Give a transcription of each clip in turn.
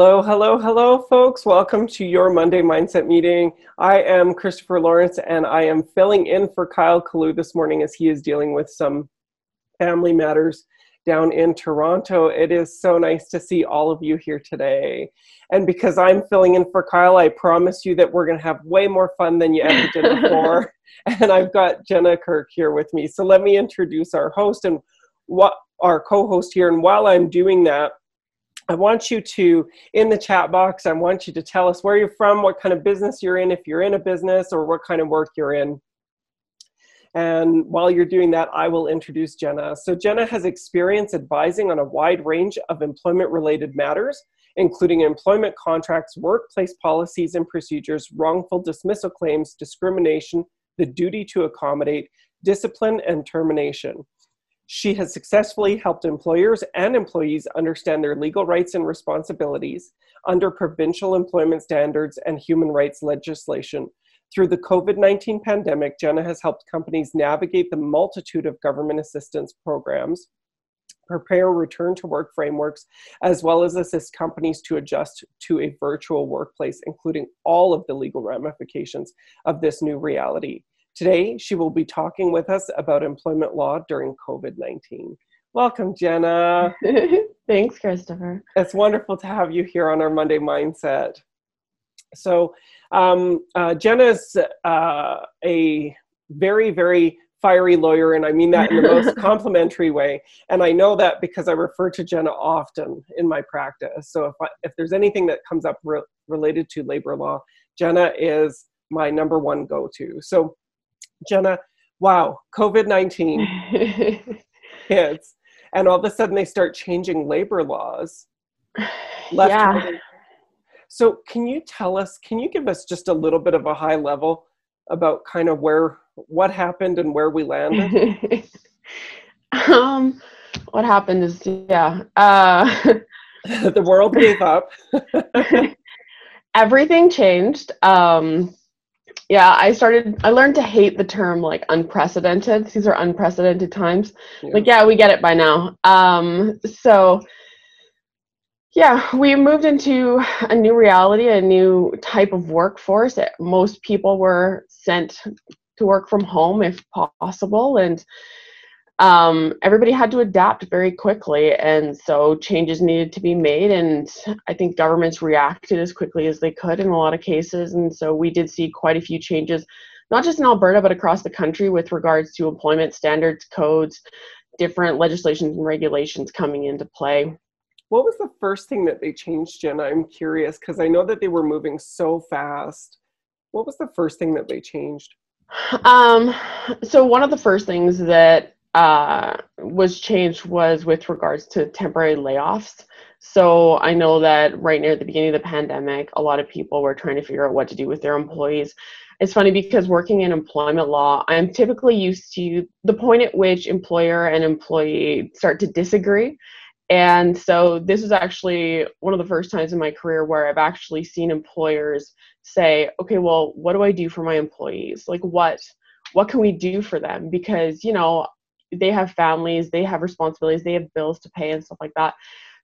Hello, hello, hello, folks. Welcome to your Monday Mindset meeting. I am Christopher Lawrence and I am filling in for Kyle Kalu this morning as he is dealing with some family matters down in Toronto. It is so nice to see all of you here today. And because I'm filling in for Kyle, I promise you that we're going to have way more fun than you ever did before. and I've got Jenna Kirk here with me. So let me introduce our host and what our co-host here. And while I'm doing that, I want you to, in the chat box, I want you to tell us where you're from, what kind of business you're in, if you're in a business, or what kind of work you're in. And while you're doing that, I will introduce Jenna. So, Jenna has experience advising on a wide range of employment related matters, including employment contracts, workplace policies and procedures, wrongful dismissal claims, discrimination, the duty to accommodate, discipline, and termination. She has successfully helped employers and employees understand their legal rights and responsibilities under provincial employment standards and human rights legislation. Through the COVID 19 pandemic, Jenna has helped companies navigate the multitude of government assistance programs, prepare return to work frameworks, as well as assist companies to adjust to a virtual workplace, including all of the legal ramifications of this new reality. Today, she will be talking with us about employment law during COVID 19. Welcome, Jenna. Thanks, Christopher. It's wonderful to have you here on our Monday Mindset. So, um, uh, Jenna's uh, a very, very fiery lawyer, and I mean that in the most complimentary way. And I know that because I refer to Jenna often in my practice. So, if, I, if there's anything that comes up re- related to labor law, Jenna is my number one go to. So, Jenna, wow, COVID 19 hits, and all of a sudden they start changing labor laws. Left yeah. So, can you tell us, can you give us just a little bit of a high level about kind of where, what happened and where we landed? um, what happened is, yeah, uh, the world gave up. Everything changed. Um, yeah i started i learned to hate the term like unprecedented. These are unprecedented times. Yeah. like yeah we get it by now. Um so yeah we moved into a new reality a new type of workforce most people were sent to work from home if possible. And um, everybody had to adapt very quickly, and so changes needed to be made. And I think governments reacted as quickly as they could in a lot of cases. And so we did see quite a few changes, not just in Alberta, but across the country with regards to employment standards, codes, different legislations and regulations coming into play. What was the first thing that they changed, Jen? I'm curious because I know that they were moving so fast. What was the first thing that they changed? Um, so one of the first things that was changed was with regards to temporary layoffs. So I know that right near the beginning of the pandemic, a lot of people were trying to figure out what to do with their employees. It's funny because working in employment law, I'm typically used to the point at which employer and employee start to disagree. And so this is actually one of the first times in my career where I've actually seen employers say, okay, well, what do I do for my employees? Like what what can we do for them? Because, you know, they have families, they have responsibilities, they have bills to pay and stuff like that.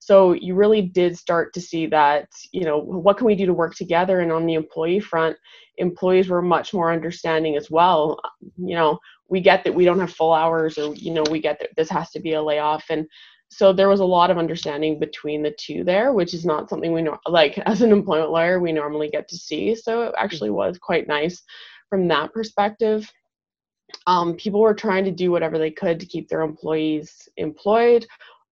So you really did start to see that, you know, what can we do to work together? And on the employee front, employees were much more understanding as well. You know, we get that we don't have full hours, or you know, we get that this has to be a layoff, and so there was a lot of understanding between the two there, which is not something we know. Like as an employment lawyer, we normally get to see. So it actually was quite nice from that perspective um, people were trying to do whatever they could to keep their employees employed.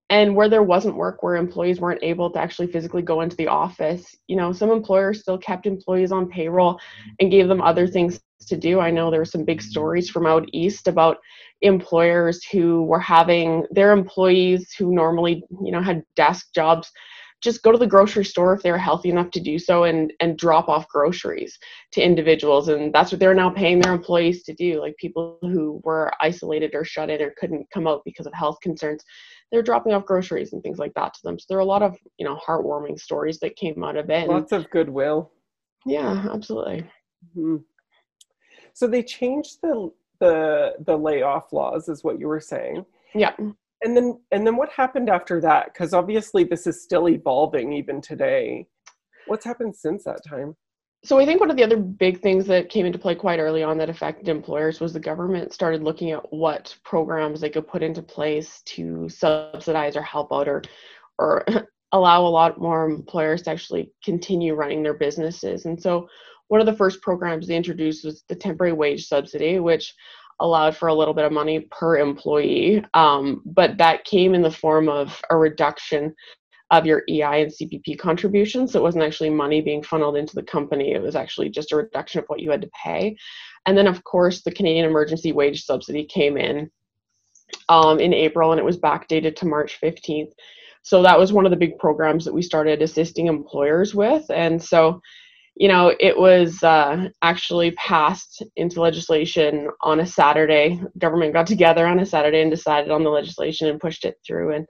And where there wasn't work where employees weren't able to actually physically go into the office you know some employers still kept employees on payroll and gave them other things to do. I know there were some big stories from out east about employers who were having their employees who normally you know had desk jobs just go to the grocery store if they're healthy enough to do so and and drop off groceries to individuals. And that's what they're now paying their employees to do. Like people who were isolated or shut in or couldn't come out because of health concerns they're dropping off groceries and things like that to them. So there are a lot of you know heartwarming stories that came out of it. Lots of goodwill. Yeah absolutely. Mm-hmm. so they changed the the the layoff laws is what you were saying. Yeah and then and then what happened after that? Because obviously this is still evolving even today. What's happened since that time? So I think one of the other big things that came into play quite early on that affected employers was the government started looking at what programs they could put into place to subsidize or help out or or allow a lot more employers to actually continue running their businesses. And so one of the first programs they introduced was the temporary wage subsidy, which allowed for a little bit of money per employee. Um, but that came in the form of a reduction of your EI and CPP contributions. So it wasn't actually money being funneled into the company, it was actually just a reduction of what you had to pay. And then, of course, the Canadian Emergency Wage Subsidy came in um, in April and it was backdated to March 15th. So that was one of the big programs that we started assisting employers with. And so you know, it was uh, actually passed into legislation on a Saturday. Government got together on a Saturday and decided on the legislation and pushed it through. And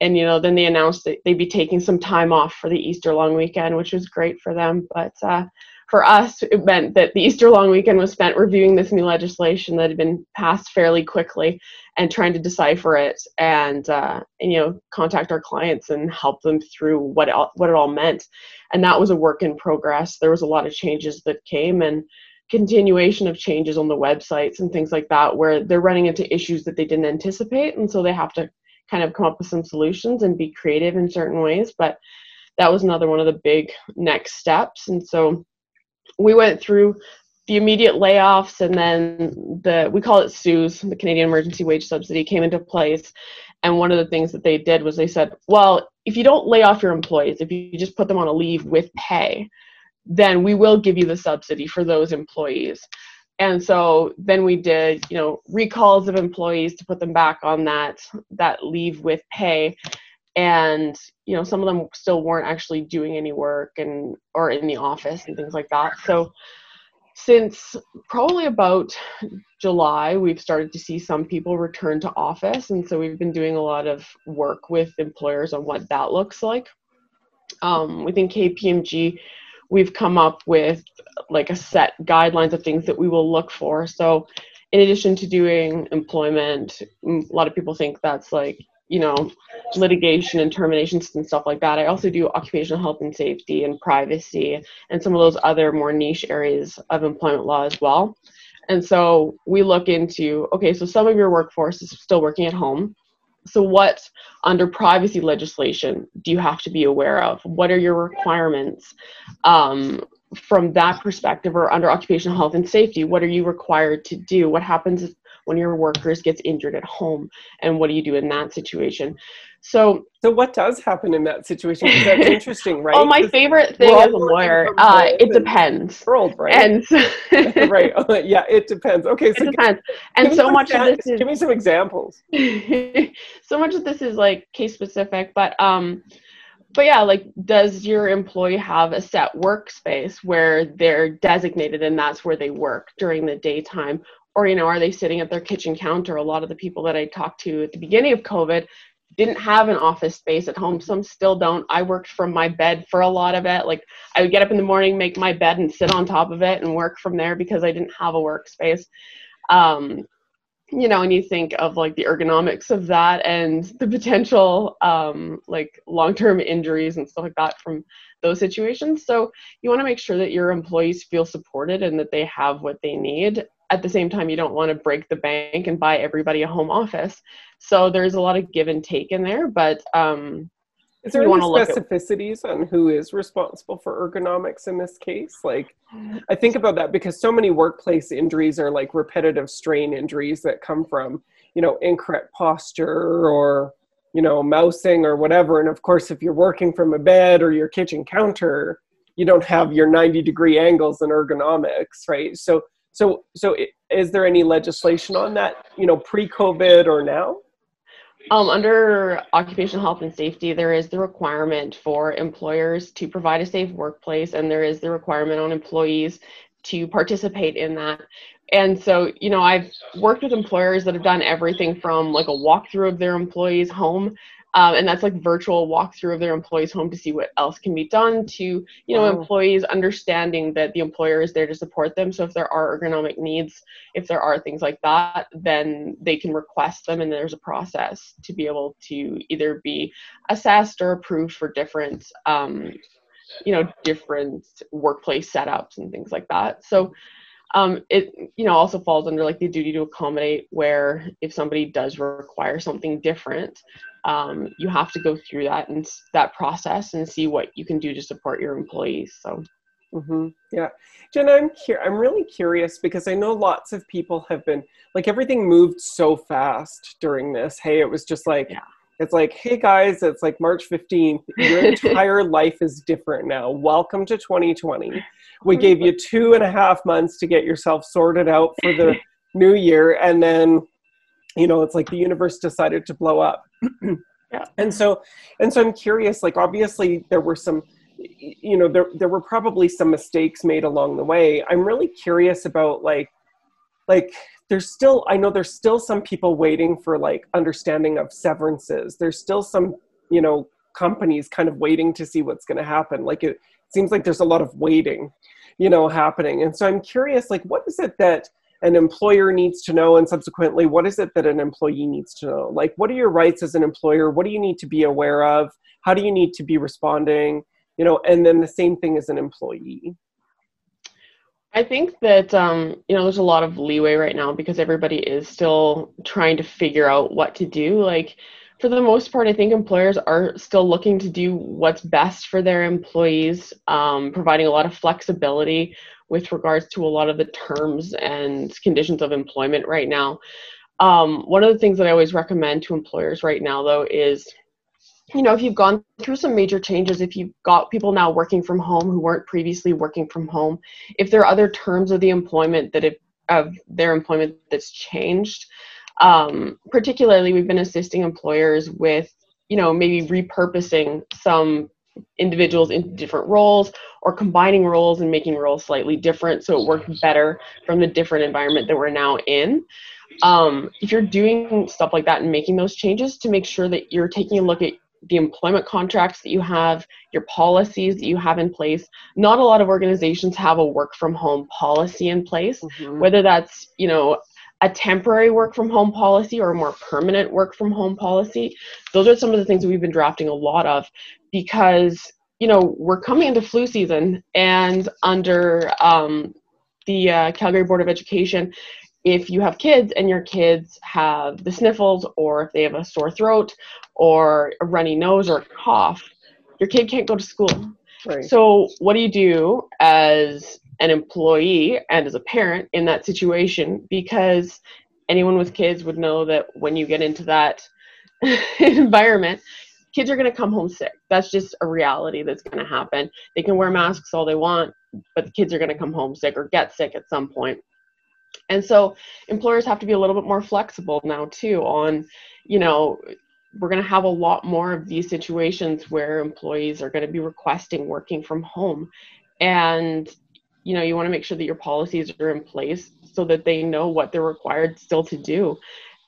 and you know, then they announced that they'd be taking some time off for the Easter long weekend, which was great for them. But uh, for us, it meant that the Easter long weekend was spent reviewing this new legislation that had been passed fairly quickly and trying to decipher it and, uh, and you know contact our clients and help them through what it all, what it all meant. And that was a work in progress. There was a lot of changes that came and continuation of changes on the websites and things like that where they're running into issues that they didn't anticipate and so they have to kind of come up with some solutions and be creative in certain ways but that was another one of the big next steps and so we went through the immediate layoffs and then the we call it CEWS, the Canadian Emergency Wage Subsidy came into place. And one of the things that they did was they said, well, if you don't lay off your employees, if you just put them on a leave with pay, then we will give you the subsidy for those employees. And so then we did, you know, recalls of employees to put them back on that that leave with pay and you know some of them still weren't actually doing any work and or in the office and things like that. So since probably about july we've started to see some people return to office. And so we've been doing a lot of work with employers on what that looks like. Um, within kpmg we've come up with like a set guidelines of things that we will look for. So in addition to doing employment a lot of people think that's like you know, litigation and terminations and stuff like that. I also do occupational health and safety and privacy and some of those other more niche areas of employment law as well. And so we look into okay, so some of your workforce is still working at home. So, what under privacy legislation do you have to be aware of? What are your requirements um, from that perspective, or under occupational health and safety? What are you required to do? What happens when your workers gets injured at home and what do you do in that situation? So so what does happen in that situation? That's interesting right? Oh my favorite thing as a lawyer uh, it depends. world right? And right yeah it depends. Okay so it depends. And so much of this is, give me some examples. So much of this is like case specific but um but yeah, like, does your employee have a set workspace where they're designated and that's where they work during the daytime? Or you know are they sitting at their kitchen counter? A lot of the people that i talked to at the beginning of covid didn't have an office space at home. Some still don't. I worked from my bed for a lot of it. Like i would get up in the morning make my bed and sit on top of it and work from there because i didn't have a workspace. Um, you know and you think of like the ergonomics of that and the potential um, like long-term injuries and stuff like that from those situations. So you want to make sure that your employees feel supported and that they have what they need at the same time you don't want to break the bank and buy everybody a home office. So there's a lot of give and take in there but um is there any specificities at- on who is responsible for ergonomics in this case? Like i think about that because so many workplace injuries are like repetitive strain injuries that come from you know incorrect posture or you know mousing or whatever. And of course if you're working from a bed or your kitchen counter you don't have your 90 degree angles and ergonomics right? So so, so is there any legislation on that, you know, pre-COVID or now? Um, under occupational health and safety, there is the requirement for employers to provide a safe workplace, and there is the requirement on employees to participate in that. And so, you know, I've worked with employers that have done everything from like a walkthrough of their employees' home um, and that's like virtual walkthrough of their employees home to see what else can be done to you know wow. employees understanding that the employer is there to support them so if there are ergonomic needs if there are things like that then they can request them and there's a process to be able to either be assessed or approved for different um, you know different workplace setups and things like that so um, it you know also falls under like the duty to accommodate where if somebody does require something different um, you have to go through that and that process and see what you can do to support your employees so mm-hmm. yeah jenna i'm here i'm really curious because i know lots of people have been like everything moved so fast during this hey it was just like yeah. It's like, hey guys, it's like March 15th. Your entire life is different now. Welcome to 2020. We gave you two and a half months to get yourself sorted out for the new year. And then, you know, it's like the universe decided to blow up. yeah. And so, and so I'm curious, like, obviously there were some, you know, there, there were probably some mistakes made along the way. I'm really curious about like, like there's still i know there's still some people waiting for like understanding of severances there's still some you know companies kind of waiting to see what's going to happen like it seems like there's a lot of waiting you know happening and so i'm curious like what is it that an employer needs to know and subsequently what is it that an employee needs to know? Like what are your rights as an employer? What do you need to be aware of? How do you need to be responding? You know and then the same thing as an employee. I think that um, you know there's a lot of leeway right now because everybody is still trying to figure out what to do. Like for the most part, I think employers are still looking to do what's best for their employees, um, providing a lot of flexibility with regards to a lot of the terms and conditions of employment right now. Um, one of the things that I always recommend to employers right now, though, is you know, if you've gone through some major changes, if you've got people now working from home who weren't previously working from home, if there are other terms of the employment that have, of their employment that's changed, um, particularly we've been assisting employers with, you know, maybe repurposing some individuals into different roles or combining roles and making roles slightly different so it works better from the different environment that we're now in um, if you're doing stuff like that and making those changes to make sure that you're taking a look at the employment contracts that you have, your policies that you have in place. Not a lot of organizations have a work from home policy in place, mm-hmm. whether that's, you know, a temporary work from home policy or a more permanent work from home policy. Those are some of the things that we've been drafting a lot of because, you know, we're coming into flu season and under um, the uh, Calgary Board of Education, if you have kids and your kids have the sniffles or if they have a sore throat or a runny nose or a cough, your kid can't go to school. Right. So, what do you do as an employee and as a parent in that situation? Because anyone with kids would know that when you get into that environment, kids are going to come home sick. That's just a reality that's going to happen. They can wear masks all they want, but the kids are going to come home sick or get sick at some point. And so employers have to be a little bit more flexible now too on, you know, we're going to have a lot more of these situations where employees are going to be requesting working from home. And, you know, you want to make sure that your policies are in place so that they know what they're required still to do.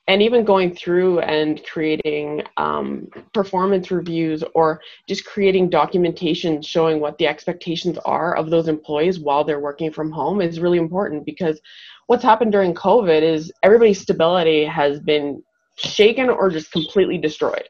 And even going through and creating um, performance reviews or just creating documentation showing what the expectations are of those employees while they're working from home is really important because what's happened during COVID is everybody's stability has been shaken or just completely destroyed.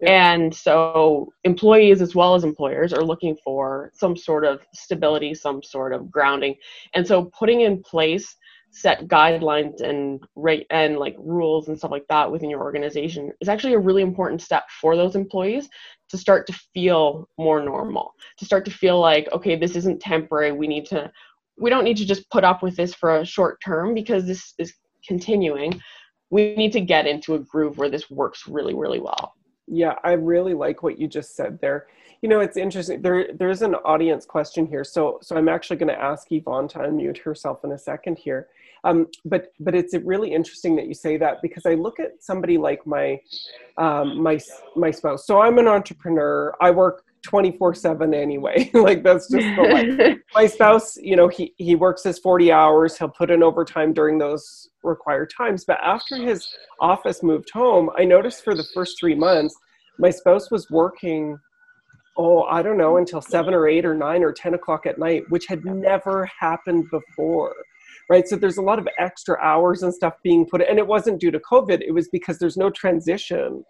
Yeah. And so employees as well as employers are looking for some sort of stability, some sort of grounding. And so putting in place set guidelines and rate and like rules and stuff like that within your organization is actually a really important step for those employees to start to feel more normal to start to feel like okay this isn't temporary we need to we don't need to just put up with this for a short term because this is continuing. We need to get into a groove where this works really, really well. Yeah, I really like what you just said there. You know, it's interesting. There, there's an audience question here, so so I'm actually going to ask Yvonne to unmute herself in a second here. Um, but but it's really interesting that you say that because I look at somebody like my um, my my spouse. So I'm an entrepreneur. I work 24 7 anyway. Like that's just the life. My spouse you know he, he works his 40 hours. He'll put in overtime during those required times. But after his office moved home i noticed for the first three months my spouse was working oh i don't know until seven or eight or nine or ten o'clock at night which had never happened before right? So there's a lot of extra hours and stuff being put in. and it wasn't due to covid. It was because there's no transition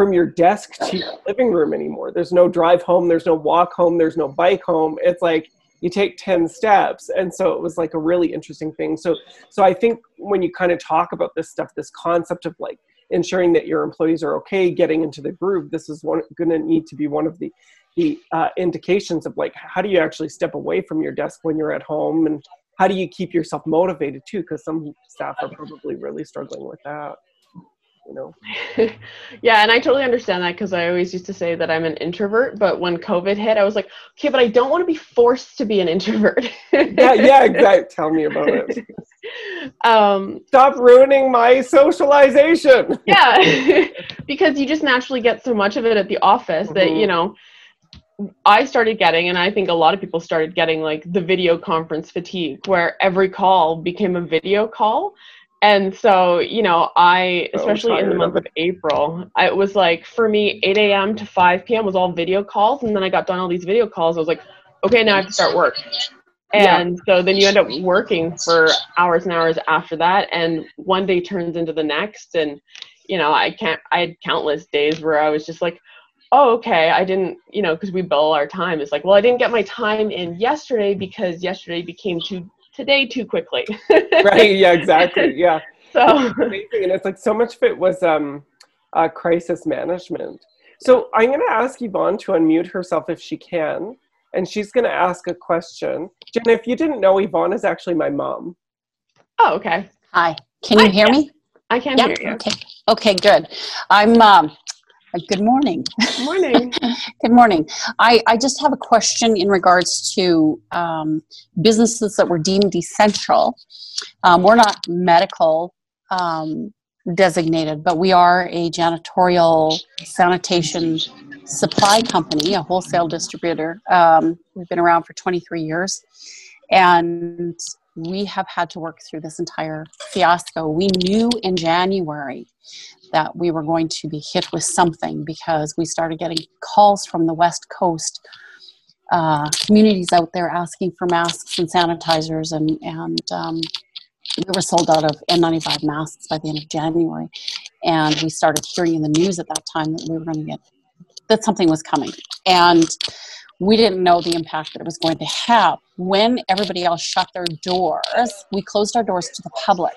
from your desk to your living room anymore. There's no drive home there's no walk home there's no bike home. It's like you take 10 steps. And so it was like a really interesting thing. So so i think when you kind of talk about this stuff this concept of like ensuring that your employees are okay getting into the groove this is one going to need to be one of the the uh, indications of like how do you actually step away from your desk when you're at home? And how do you keep yourself motivated too? Because some staff are probably really struggling with that you know. Yeah and i totally understand that because i always used to say that i'm an introvert but when covid hit i was like okay but i don't want to be forced to be an introvert. Yeah yeah exactly tell me about it. Um stop ruining my socialization. Yeah because you just naturally get so much of it at the office mm-hmm. that you know I started getting, and I think a lot of people started getting like the video conference fatigue, where every call became a video call and so you know i oh, especially in the month of, of april I, it was like for me 8 a.m to 5 p.m was all video calls. And then i got done all these video calls. I was like okay now i have to start work. And yeah. so then you end up working for hours and hours after that. And one day turns into the next. And you know i can't i had countless days where i was just like oh okay i didn't you know because we bill our time. It's like well i didn't get my time in yesterday because yesterday became too today too quickly. right. Yeah. Exactly. Yeah. So amazing, and it's like so much of it was um, uh, crisis management. So I'm going to ask Yvonne to unmute herself if she can, and she's going to ask a question. Jen, if you didn't know, Yvonne is actually my mom. Oh, okay. Hi. Can you Hi, hear me? I can yep. hear you. Okay. Okay. Good. I'm um, Good morning. Good morning. Good morning. I, I just have a question in regards to um, businesses that were deemed essential. Um, we're not medical um, designated, but we are a janitorial sanitation supply company, a wholesale distributor. Um, we've been around for 23 years. And we have had to work through this entire fiasco. We knew in January that we were going to be hit with something because we started getting calls from the West Coast uh, communities out there asking for masks and sanitizers, and, and um, we were sold out of N95 masks by the end of January. And we started hearing in the news at that time that we were going to get that something was coming. And we didn't know the impact that it was going to have. When everybody else shut their doors, we closed our doors to the public.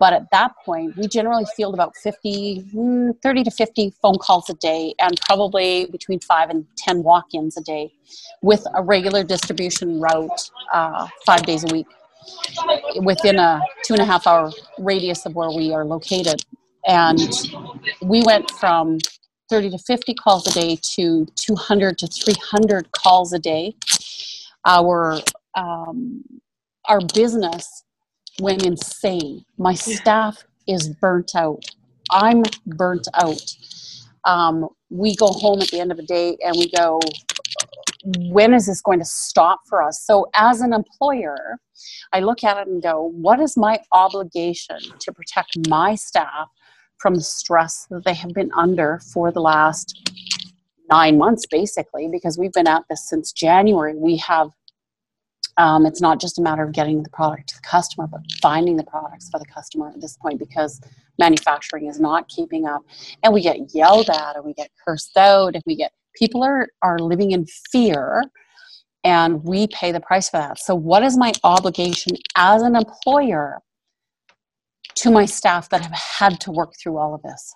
But at that point, we generally field about 50, hmm, 30 to 50 phone calls a day and probably between five and 10 walk ins a day with a regular distribution route uh, five days a week within a two and a half hour radius of where we are located. And we went from 30 to 50 calls a day to 200 to 300 calls a day. Our um, our business went insane. My staff is burnt out. I'm burnt out. Um, we go home at the end of the day and we go, when is this going to stop for us? So, as an employer, I look at it and go, what is my obligation to protect my staff from the stress that they have been under for the last nine months, basically, because we've been at this since January. We have, um, it's not just a matter of getting the product to the customer, but finding the products for the customer at this point because manufacturing is not keeping up. And we get yelled at and we get cursed out and we get people are, are living in fear and we pay the price for that. So, what is my obligation as an employer to my staff that have had to work through all of this.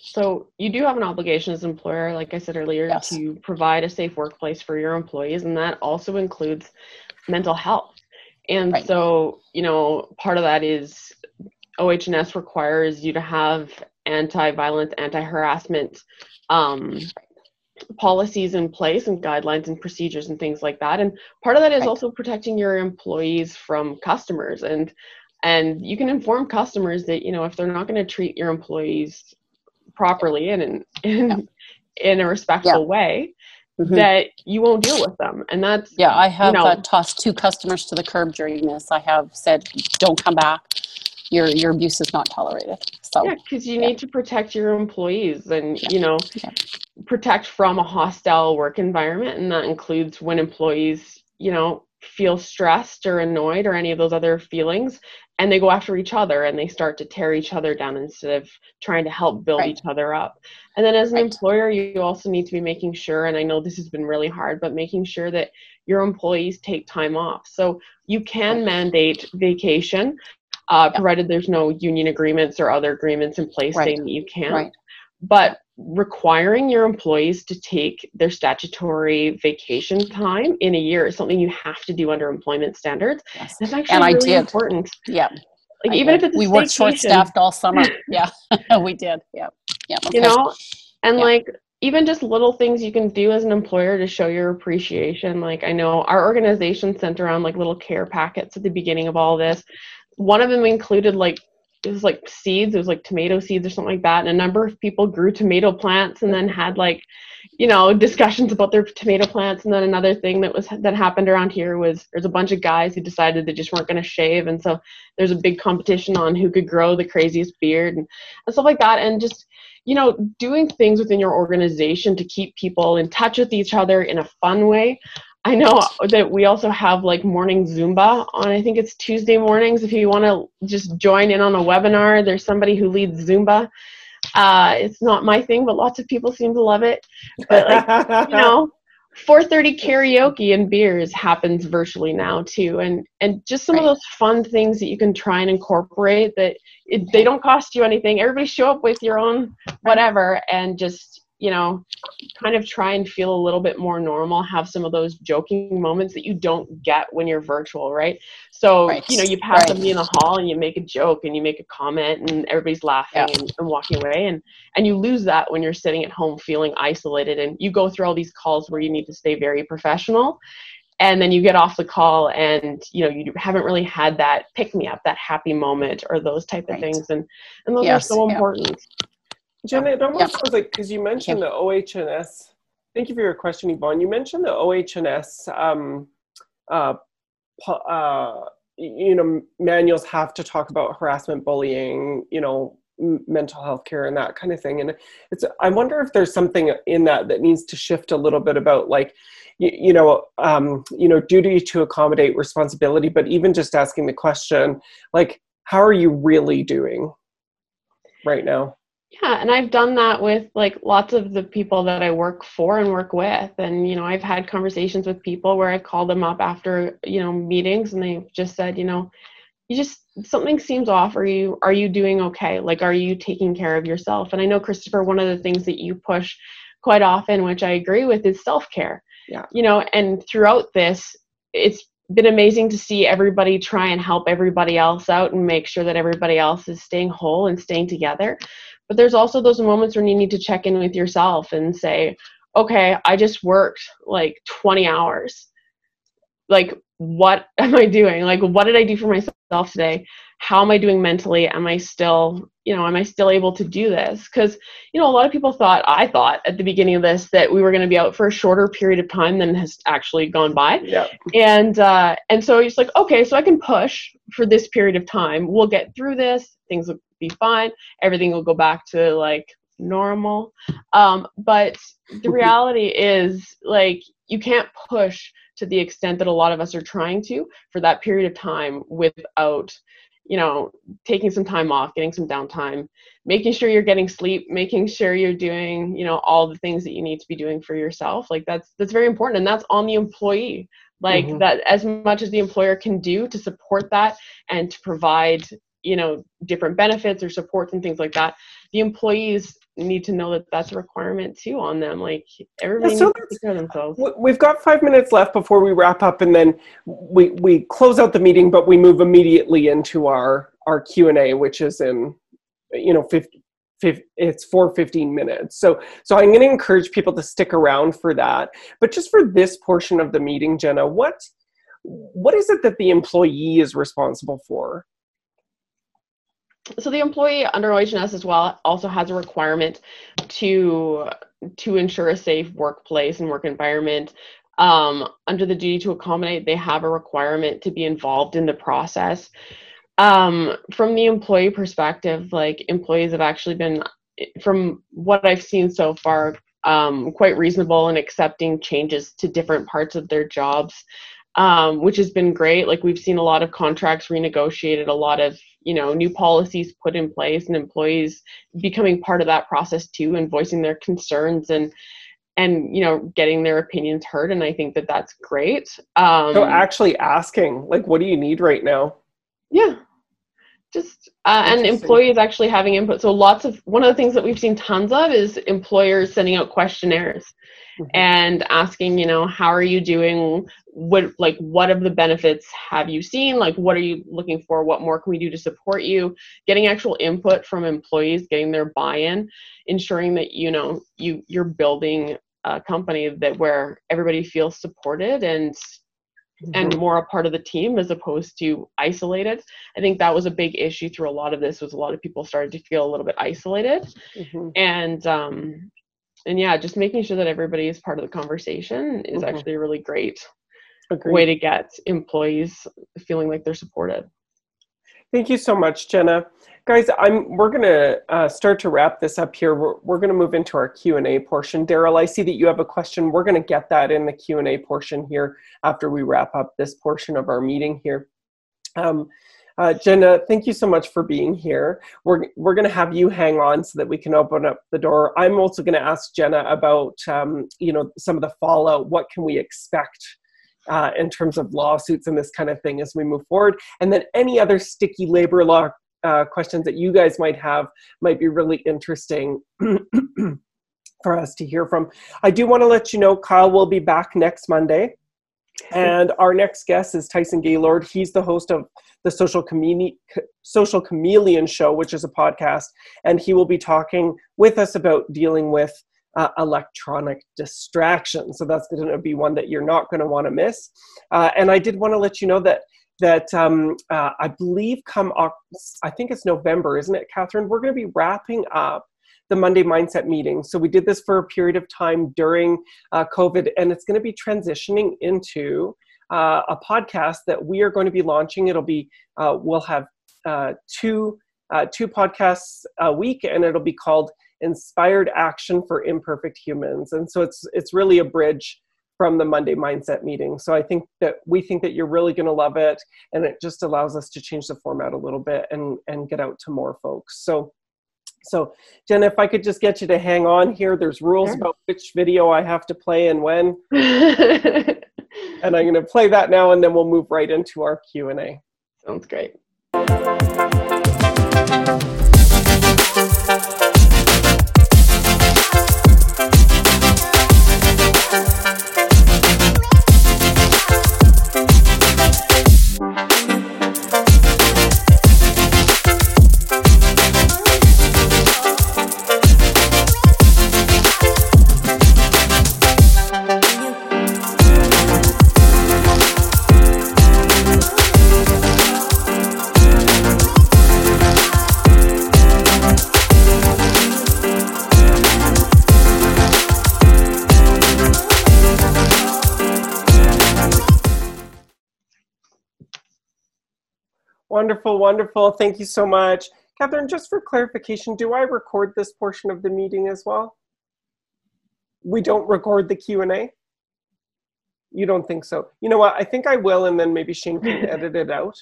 So you do have an obligation as an employer, like I said earlier, yes. to provide a safe workplace for your employees, and that also includes mental health. And right. so, you know, part of that is OHS requires you to have anti-violence, anti-harassment um, policies in place and guidelines and procedures and things like that. And part of that is right. also protecting your employees from customers. And and you can inform customers that you know if they're not going to treat your employees properly and in in, yeah. in a respectful yeah. way mm-hmm. that you won't deal with them and that's yeah i have you know, uh, tossed two customers to the curb during this i have said don't come back your your abuse is not tolerated so yeah because you yeah. need to protect your employees and you know protect from a hostile work environment and that includes when employees you know feel stressed or annoyed or any of those other feelings and they go after each other and they start to tear each other down instead of trying to help build right. each other up and then as an right. employer you also need to be making sure and i know this has been really hard but making sure that your employees take time off so you can mandate vacation uh, provided there's no union agreements or other agreements in place right. saying that you can't. but requiring your employees to take their statutory vacation time in a year is something you have to do under employment standards. Yes. That's actually and really I did. important. Yeah. Like I even did. if it's we worked short staffed all summer. yeah. we did. Yeah. Yeah. Okay. You know, and yeah. like even just little things you can do as an employer to show your appreciation. Like I know our organization sent around like little care packets at the beginning of all this. One of them included like it was like seeds it was like tomato seeds or something like that and a number of people grew tomato plants and then had like you know discussions about their tomato plants and then another thing that was that happened around here was there's a bunch of guys who decided they just weren't going to shave and so there's a big competition on who could grow the craziest beard and, and stuff like that and just you know doing things within your organization to keep people in touch with each other in a fun way I know that we also have like morning Zumba on, I think it's Tuesday mornings. If you want to just join in on a webinar, there's somebody who leads Zumba. Uh, it's not my thing, but lots of people seem to love it. But like, you know, 4:30 karaoke and beers happens virtually now too, and and just some right. of those fun things that you can try and incorporate that it, they don't cost you anything. Everybody show up with your own whatever, and just you know, kind of try and feel a little bit more normal, have some of those joking moments that you don't get when you're virtual, right? So, right. you know, you pass right. somebody in the hall and you make a joke and you make a comment and everybody's laughing yeah. and, and, walking away and and you lose that when you're sitting at home feeling isolated and you go through all these calls where you need to stay very professional and then you get off the call and you know you haven't really had that pick me up that happy moment or those type of right. things and and those yes. are so important Jenna, it almost yeah. like because you mentioned the OHS. Thank you for your question, Yvonne. You mentioned the OHS. Um, uh, uh, you know, manuals have to talk about harassment, bullying. You know, mental health care and that kind of thing. And it's. I wonder if there's something in that that needs to shift a little bit about like you, you know um, you know duty to accommodate responsibility but even just asking the question like how are you really doing right now yeah, and I've done that with like lots of the people that I work for and work with. And, you know, I've had conversations with people where I've called them up after, you know, meetings and they've just said, you know, you just something seems off. Are you are you doing okay? Like are you taking care of yourself? And I know Christopher, one of the things that you push quite often, which I agree with, is self-care. Yeah. You know, and throughout this, it's been amazing to see everybody try and help everybody else out and make sure that everybody else is staying whole and staying together but there's also those moments when you need to check in with yourself and say, okay, I just worked like 20 hours. Like, what am I doing? Like, what did I do for myself today? How am I doing mentally? Am I still, you know, am I still able to do this? Because, you know, a lot of people thought, I thought at the beginning of this that we were going to be out for a shorter period of time than has actually gone by. Yeah. And, uh, and so it's like, okay, so I can push for this period of time. We'll get through this. Things will be fine. Everything will go back to like normal. Um, but the reality is like you can't push to the extent that a lot of us are trying to for that period of time without you know taking some time off getting some downtime making sure you're getting sleep making sure you're doing you know all the things that you need to be doing for yourself like that's that's very important and that's on the employee like mm-hmm. that as much as the employer can do to support that and to provide you know different benefits or supports and things like that the employees need to know that that's a requirement too on them like everybody yeah, so needs to take care of themselves. we've got five minutes left before we wrap up and then we we close out the meeting but we move immediately into our our q&a which is in you know 50, 50 it's for 15 minutes. So so i'm going to encourage people to stick around for that. But just for this portion of the meeting jenna what what is it that the employee is responsible for so the employee under OHS as well also has a requirement to to ensure a safe workplace and work environment. Um, under the duty to accommodate, they have a requirement to be involved in the process. Um, from the employee perspective, like employees have actually been, from what I've seen so far, um, quite reasonable in accepting changes to different parts of their jobs, um, which has been great. Like we've seen a lot of contracts renegotiated, a lot of you know new policies put in place, and employees becoming part of that process too, and voicing their concerns and and you know getting their opinions heard. And I think that that's great. Um, so actually asking, like, what do you need right now? Yeah, just uh, and employees actually having input. So lots of one of the things that we've seen tons of is employers sending out questionnaires mm-hmm. and asking you know how are you doing? What like what of the benefits have you seen? Like what are you looking for? What more can we do to support you? Getting actual input from employees getting their buy-in ensuring that you know you you're building a company that where everybody feels supported and. And more a part of the team as opposed to isolated. I think that was a big issue through a lot of this was a lot of people started to feel a little bit isolated. Mm-hmm. And um and yeah, just making sure that everybody is part of the conversation is mm-hmm. actually a really great Agreed. way to get employees feeling like they're supported. Thank you so much, Jenna. Guys, I'm we're gonna uh, start to wrap this up here. We're, we're gonna move into our Q and A portion. Daryl, I see that you have a question. We're gonna get that in the Q and A portion here after we wrap up this portion of our meeting here. Um, uh, Jenna, thank you so much for being here. We're, we're going to have you hang on so that we can open up the door. I'm also going to ask Jenna about, um, you know, some of the fallout. What can we expect uh, in terms of lawsuits and this kind of thing as we move forward? And then any other sticky labor law uh, questions that you guys might have might be really interesting for us to hear from. I do want to let you know Kyle will be back next Monday. And our next guest is Tyson Gaylord. He's the host of the Social, Chame- Social Chameleon Show, which is a podcast, and he will be talking with us about dealing with uh, electronic distraction. So that's going to be one that you're not going to want to miss. Uh, and I did want to let you know that that um, uh, I believe come I think it's November, isn't it, Catherine? We're going to be wrapping up the Monday Mindset meeting. So we did this for a period of time during uh, COVID, and it's going to be transitioning into uh, a podcast that we are going to be launching. It'll be uh, we'll have two two podcasts a week, and it'll be called Inspired Action for Imperfect Humans. And so it's it's really a bridge from the Monday Mindset meeting. So I think that we think that you're really going to love it, and it just allows us to change the format a little bit and and get out to more folks. So. So, Jen, if I could just get you to hang on here, there's rules sure. about which video I have to play and when. and I'm going to play that now, and then we'll move right into our Q and A. Sounds great. Wonderful, wonderful. Thank you so much. Catherine, just for clarification, do I record this portion of the meeting as well? We don't record the Q&A? You don't think so? You know what, I think I will and then maybe Shane can edit it out.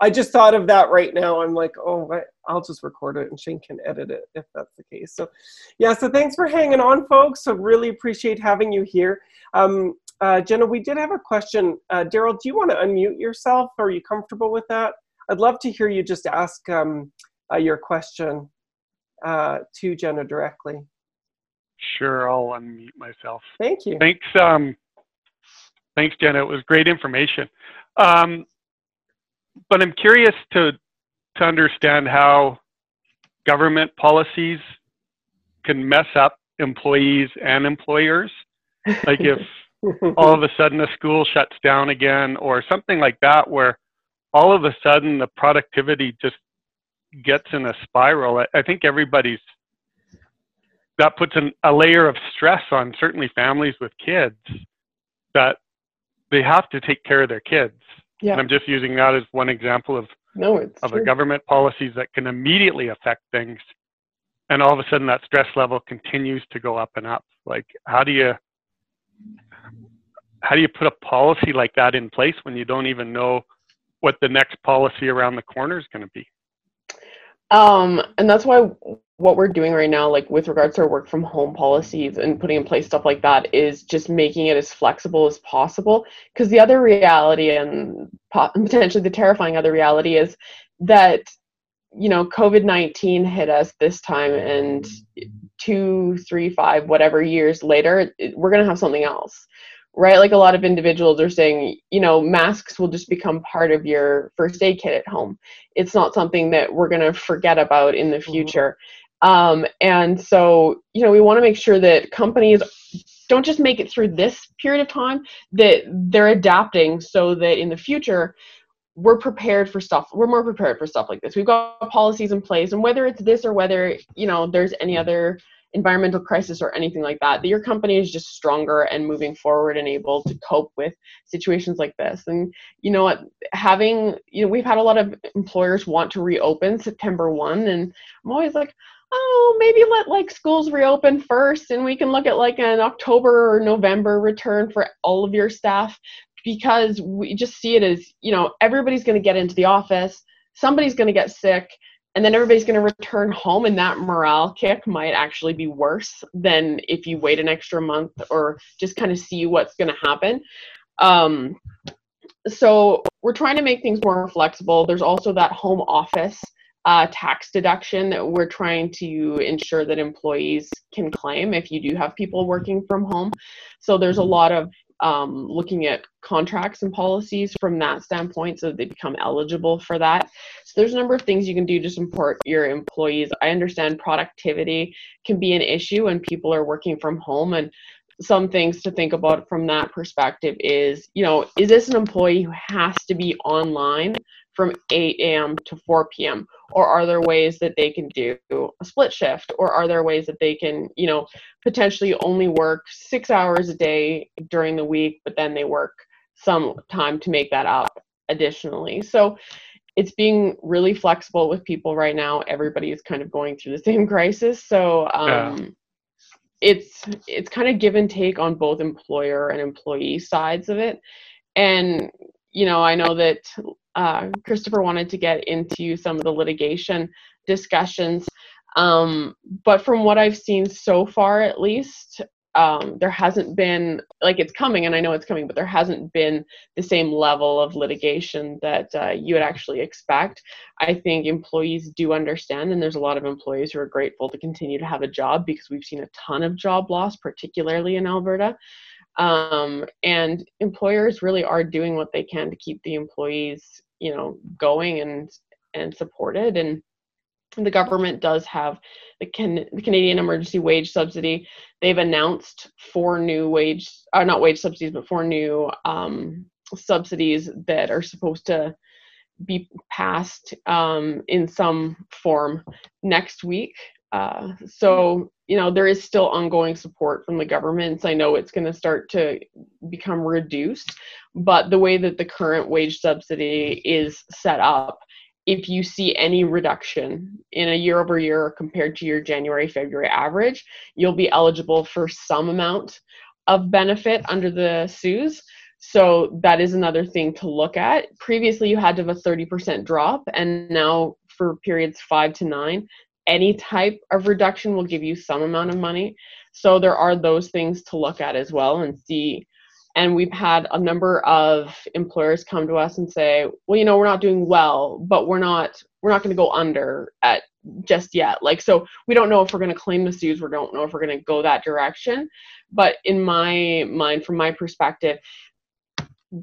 I just thought of that right now. I'm like, oh, I'll just record it and Shane can edit it if that's the case. So, yeah, so thanks for hanging on, folks. So, really appreciate having you here. Um, uh, Jenna, we did have a question. Uh, Daryl, do you want to unmute yourself? Are you comfortable with that? I'd love to hear you just ask um, uh, your question uh, to Jenna directly. Sure, I'll unmute myself. Thank you. Thanks, um, thanks, Jenna. It was great information. Um, but I'm curious to to understand how government policies can mess up employees and employers. Like if all of a sudden a school shuts down again or something like that, where all of a sudden the productivity just gets in a spiral. I, I think everybody's that puts an, a layer of stress on certainly families with kids that they have to take care of their kids. Yeah. And I'm just using that as one example of no, it's of true. a government policies that can immediately affect things, and all of a sudden that stress level continues to go up and up. Like, how do you how do you put a policy like that in place when you don't even know what the next policy around the corner is going to be? Um, and that's why what we're doing right now, like with regards to our work from home policies and putting in place stuff like that, is just making it as flexible as possible. Because the other reality and potentially the terrifying other reality is that you know COVID nineteen hit us this time, and two, three, five, whatever years later, we're gonna have something else right? Like a lot of individuals are saying, you know, masks will just become part of your first aid kit at home. It's not something that we're going to forget about in the mm-hmm. future. Mm-hmm. Um, and so, you know, we want to make sure that companies don't just make it through this period of time, that they're adapting so that in the future, we're prepared for stuff. We're more prepared for stuff like this. We've got policies in place, and whether it's this or whether, you know, there's any other environmental crisis or anything like that, that your company is just stronger and moving forward and able to cope with situations like this. And you know what, having, you know, we've had a lot of employers want to reopen September 1, and I'm always like, oh, maybe let like schools reopen first and we can look at like an October or November return for all of your staff because we just see it as, you know, everybody's going to get into the office, somebody's going to get sick and then everybody's going to return home and that morale kick might actually be worse than if you wait an extra month or just kind of see what's going to happen. Um, so we're trying to make things more flexible. There's also that home office uh, tax deduction that we're trying to ensure that employees can claim if you do have people working from home. So there's a lot of um, looking at contracts and policies from that standpoint so they become eligible for that. So there's a number of things you can do to support your employees. I understand productivity can be an issue when people are working from home and some things to think about from that perspective is, you know, is this an employee who has to be online from 8 a.m. to 4 p.m. Or are there ways that they can do a split shift? Or are there ways that they can, you know, potentially only work six hours a day during the week, but then they work some time to make that up additionally? So it's being really flexible with people right now. Everybody is kind of going through the same crisis. So, um, yeah it's it's kind of give and take on both employer and employee sides of it and you know i know that uh, Christopher wanted to get into some of the litigation discussions. Um, but from what I've seen so far, at least, um, there hasn't been, like, it's coming, and I know it's coming, but there hasn't been the same level of litigation that uh, you would actually expect. I think employees do understand, and there's a lot of employees who are grateful to continue to have a job because we've seen a ton of job loss, particularly in Alberta. Um, and employers really are doing what they can to keep the employees, you know, going and and supported. And the government does have the, Can- the Canadian Emergency Wage Subsidy. They've announced four new wage, uh, not wage subsidies, but four new um, subsidies that are supposed to be passed um, in some form next week. Uh, so you know there is still ongoing support from the governments. I know it's going to start to become reduced, but the way that the current wage subsidy is set up, if you see any reduction in a year over year compared to your January February average, you'll be eligible for some amount of benefit under the CEWS. So that is another thing to look at. Previously, you had to have a 30% drop, and now for periods five to nine, any type of reduction will give you some amount of money. So there are those things to look at as well and see. And we've had a number of employers come to us and say, well, you know, we're not doing well, but we're not we're not going to go under at just yet. Like so we don't know if we're going to claim the CEWS, we don't know if we're going to go that direction. But in my mind, from my perspective,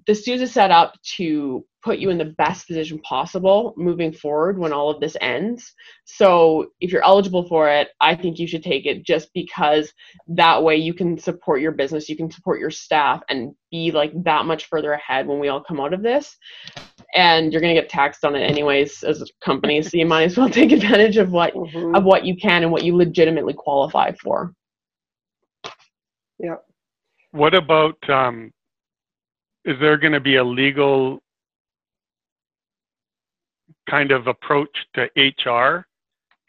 the CEWS is set up to put you in the best position possible moving forward when all of this ends. So if you're eligible for it, I think you should take it just because that way you can support your business, you can support your staff and be like that much further ahead when we all come out of this. And you're going to get taxed on it anyways as a company, so you might as well take advantage of what mm-hmm. of what you can and what you legitimately qualify for. Yeah. What about um is there going to be a legal kind of approach to HR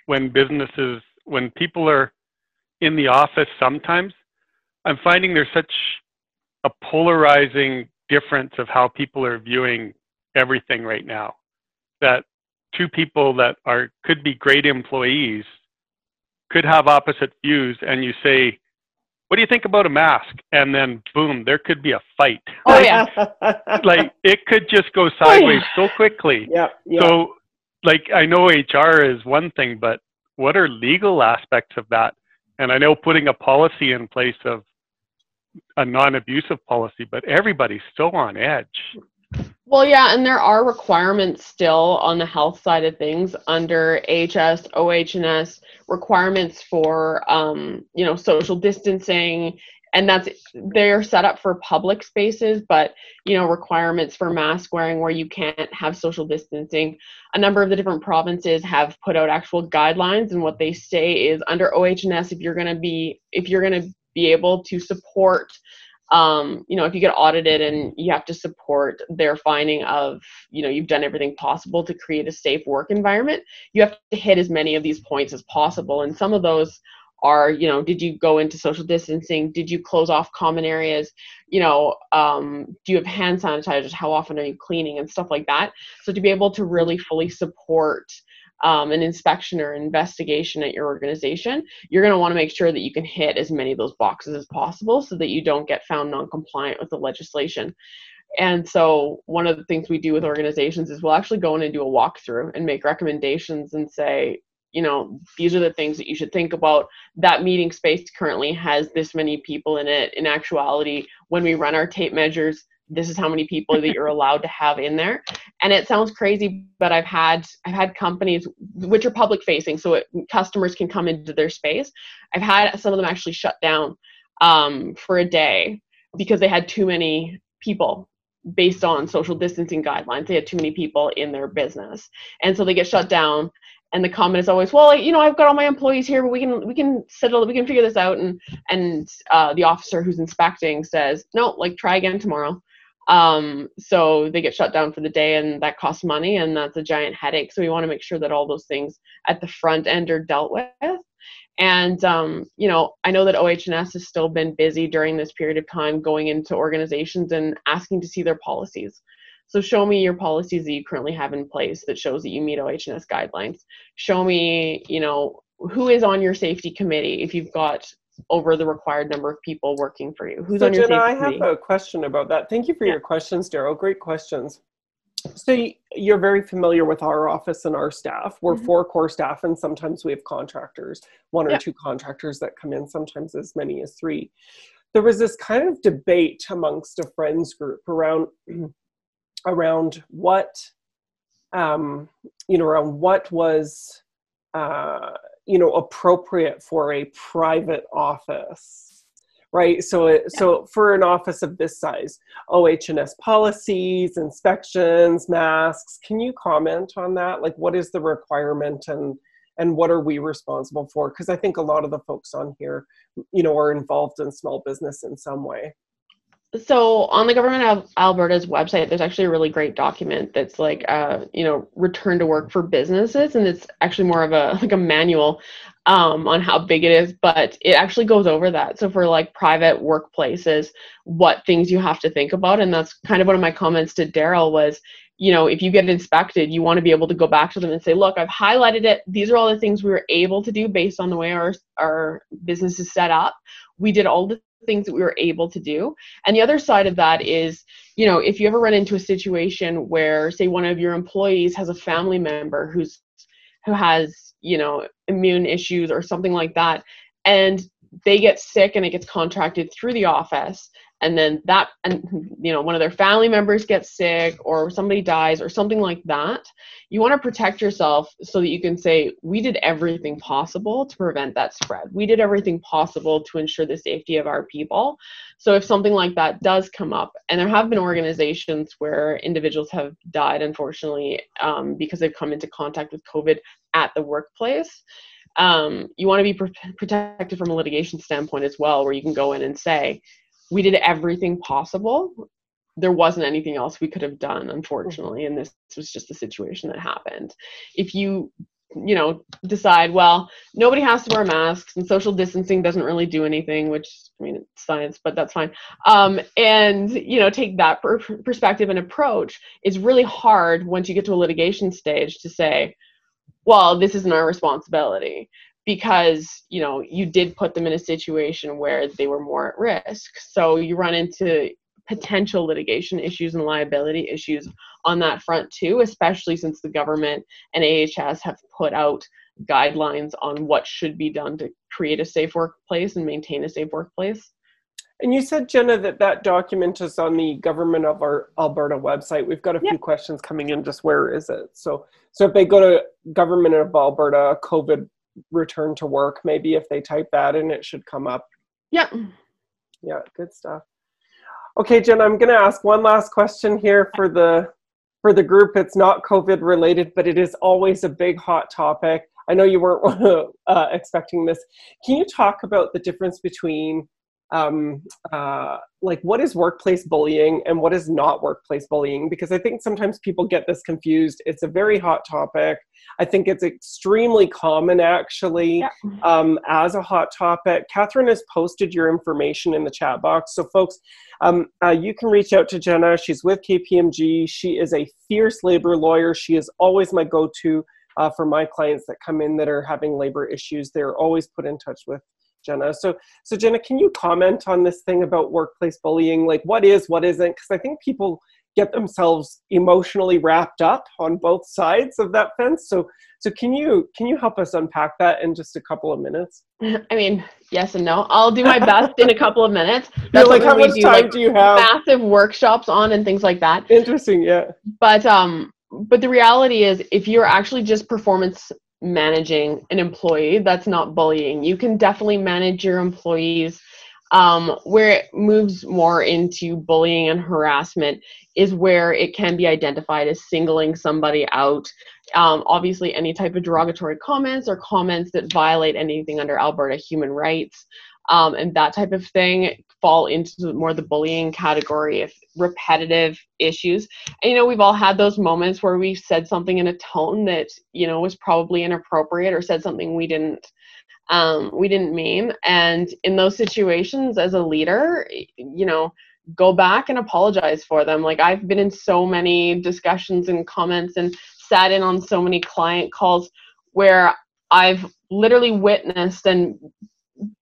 when businesses, when people are in the office sometimes, I'm finding there's such a polarizing difference of how people are viewing everything right now. That two people that are could be great employees could have opposite views and you say what do you think about a mask? And then boom there could be a fight. Oh like, yeah. like it could just go sideways oh, yeah. so quickly. Yeah, yeah. So like i know hr is one thing but what are legal aspects of that? And i know putting a policy in place of a non-abusive policy but everybody's still on edge well, yeah, and there are requirements still on the health side of things under HS, OHS, requirements for um, you know social distancing, and that's they're set up for public spaces, but you know requirements for mask wearing where you can't have social distancing. A number of the different provinces have put out actual guidelines, and what they say is under OHS, if you're going to be if you're going to be able to support um, you know, if you get audited and you have to support their finding of, you know, you've done everything possible to create a safe work environment, you have to hit as many of these points as possible. And some of those are, you know, did you go into social distancing? Did you close off common areas? You know, um, do you have hand sanitizers? How often are you cleaning and stuff like that? So to be able to really fully support um, an inspection or investigation at your organization, you're going to want to make sure that you can hit as many of those boxes as possible so that you don't get found non-compliant with the legislation. And so one of the things we do with organizations is we'll actually go in and do a walkthrough and make recommendations and say, you know, these are the things that you should think about. That meeting space currently has this many people in it. In actuality, when we run our tape measures, this is how many people that you're allowed to have in there. And it sounds crazy but i've had i've had companies which are public facing so it, customers can come into their space. I've had some of them actually shut down um, for a day because they had too many people based on social distancing guidelines. They had too many people in their business. And so they get shut down and the comment is always well you know i've got all my employees here but we can we can settle we can figure this out. And and uh, the officer who's inspecting says no like try again tomorrow um, so they get shut down for the day and that costs money and that's a giant headache. So we want to make sure that all those things at the front end are dealt with. And, um, you know, I know that OHS has still been busy during this period of time going into organizations and asking to see their policies. So show me your policies that you currently have in place that shows that you meet OHS guidelines. Show me, you know, who is on your safety committee if you've got over the required number of people working for you. Who's so on your Jenna, I have a question about that. Thank you for yeah. your questions, Daryl. Great questions. So you're very familiar with our office and our staff. We're mm-hmm. four core staff, and sometimes we have contractors, one or yeah. two contractors that come in, sometimes as many as three. There was this kind of debate amongst a friends group around around what um, you know around what was uh, you know appropriate for a private office right? So it, yeah. so for an office of this size ohs policies inspections masks can you comment on that? Like what is the requirement and and what are we responsible for? Because i think a lot of the folks on here you know are involved in small business in some way so on the government of alberta's website there's actually a really great document that's like uh you know return to work for businesses and it's actually more of a like a manual um on how big it is but it actually goes over that. So for like private workplaces what things you have to think about and that's kind of one of my comments to daryl was you know if you get inspected you want to be able to go back to them and say look i've highlighted it. These are all the things we were able to do based on the way our our business is set up. We did all the things that we were able to do. And the other side of that is, you know, if you ever run into a situation where, say, one of your employees has a family member who's who has, you know, immune issues or something like that, and they get sick and it gets contracted through the office and then that and you know one of their family members gets sick or somebody dies or something like that you want to protect yourself so that you can say we did everything possible to prevent that spread. We did everything possible to ensure the safety of our people. So if something like that does come up and there have been organizations where individuals have died unfortunately um, because they've come into contact with covid at the workplace um, you want to be pr- protected from a litigation standpoint as well where you can go in and say we did everything possible. There wasn't anything else we could have done unfortunately and this was just the situation that happened. If you you know decide well nobody has to wear masks and social distancing doesn't really do anything which i mean it's science but that's fine. Um, and you know take that per- perspective and approach it's really hard once you get to a litigation stage to say well this isn't our responsibility because you know you did put them in a situation where they were more at risk so you run into potential litigation issues and liability issues on that front too, especially since the government and AHS have put out guidelines on what should be done to create a safe workplace and maintain a safe workplace. And you said, Jenna, that that document is on the Government of our Alberta website. We've got a few questions coming in. Just where is it? So, so if they go to Government of Alberta COVID return to work, maybe if they type that in, it should come up. Yeah. Yeah, good stuff. Okay, Jen, I'm going to ask one last question here for the for the group. It's not COVID related, but it is always a big hot topic. I know you weren't uh, expecting this. Can you talk about the difference between um, uh, like what is workplace bullying and what is not workplace bullying? Because i think sometimes people get this confused. It's a very hot topic. I think it's extremely common actually yeah. um, as a hot topic. Catherine has posted your information in the chat box. So folks um, uh, you can reach out to jenna. She's with kpmg she is a fierce labor lawyer. She is always my go-to uh, for my clients that come in that are having labor issues. They're always put in touch with Jenna. So, so Jenna, can you comment on this thing about workplace bullying? Like, what is, what isn't? Because I think people get themselves emotionally wrapped up on both sides of that fence. So, so can you can you help us unpack that in just a couple of minutes? I mean, yes and no. I'll do my best in a couple of minutes. That's like how much do, time like, do you have? Massive workshops on and things like that. Interesting, yeah. But um, but the reality is, if you're actually just performance managing an employee. That's not bullying. You can definitely manage your employees. Um, where it moves more into bullying and harassment is where it can be identified as singling somebody out. Um, obviously, any type of derogatory comments or comments that violate anything under Alberta human rights um, and that type of thing fall into more the bullying category of repetitive issues. And, you know, we've all had those moments where we said something in a tone that, you know, was probably inappropriate or said something we didn't um, we didn't mean. And in those situations as a leader, you know, go back and apologize for them. Like I've been in so many discussions and comments and sat in on so many client calls where I've literally witnessed and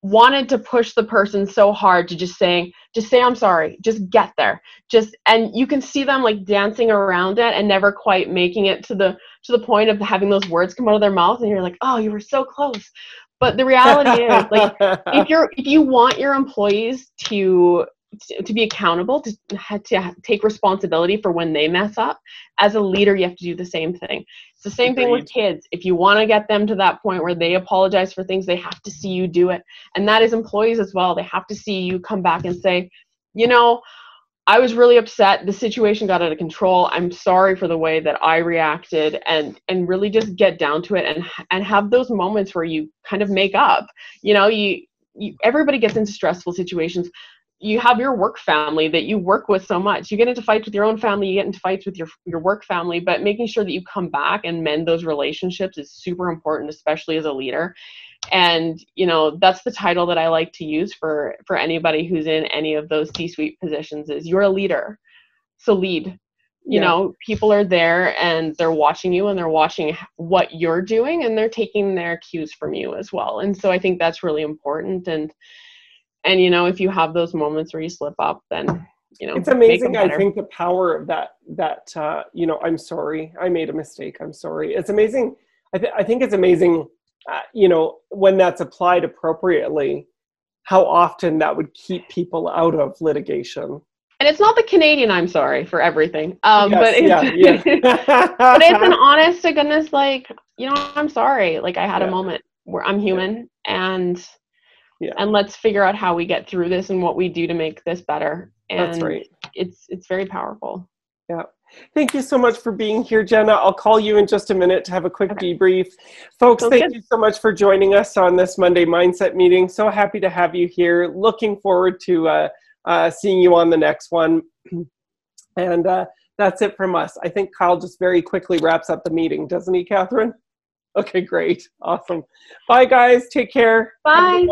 wanted to push the person so hard to just saying just say i'm sorry just get there just and you can see them like dancing around it and never quite making it to the to the point of having those words come out of their mouth and you're like oh you were so close but the reality is like if you're if you want your employees to to be accountable to, to take responsibility for when they mess up as a leader you have to do the same thing. It's the same Agreed. thing with kids. If you want to get them to that point where they apologize for things they have to see you do it. And that is employees as well. They have to see you come back and say you know I was really upset. The situation got out of control. I'm sorry for the way that I reacted and and really just get down to it and and have those moments where you kind of make up. You know, you, you everybody gets into stressful situations you have your work family that you work with so much. You get into fights with your own family, you get into fights with your your work family, but making sure that you come back and mend those relationships is super important, especially as a leader. And you know that's the title that I like to use for for anybody who's in any of those C-suite positions is you're a leader, so lead. You yeah. know, people are there and they're watching you and they're watching what you're doing and they're taking their cues from you as well. And so I think that's really important and and you know if you have those moments where you slip up then you know it's amazing i think the power of that that uh, you know i'm sorry i made a mistake i'm sorry it's amazing i, th- I think it's amazing uh, you know when that's applied appropriately how often that would keep people out of litigation and it's not the Canadian I'm sorry for everything. Um, yes, but it's yeah, yeah. but it's an honest to goodness like, you know, I'm sorry. Like I had yeah. a moment where I'm human and and let's figure out how we get through this and what we do to make this better and that's right it's it's very powerful yeah thank you so much for being here jenna i'll call you in just a minute to have a quick okay. debrief folks thank good. you so much for joining us on this monday mindset meeting so happy to have you here looking forward to uh, uh, seeing you on the next one And uh, that's it from us. I think Kyle just very quickly wraps up the meeting, doesn't he, Catherine? Okay, great. Awesome. Bye, guys. Take care. Bye.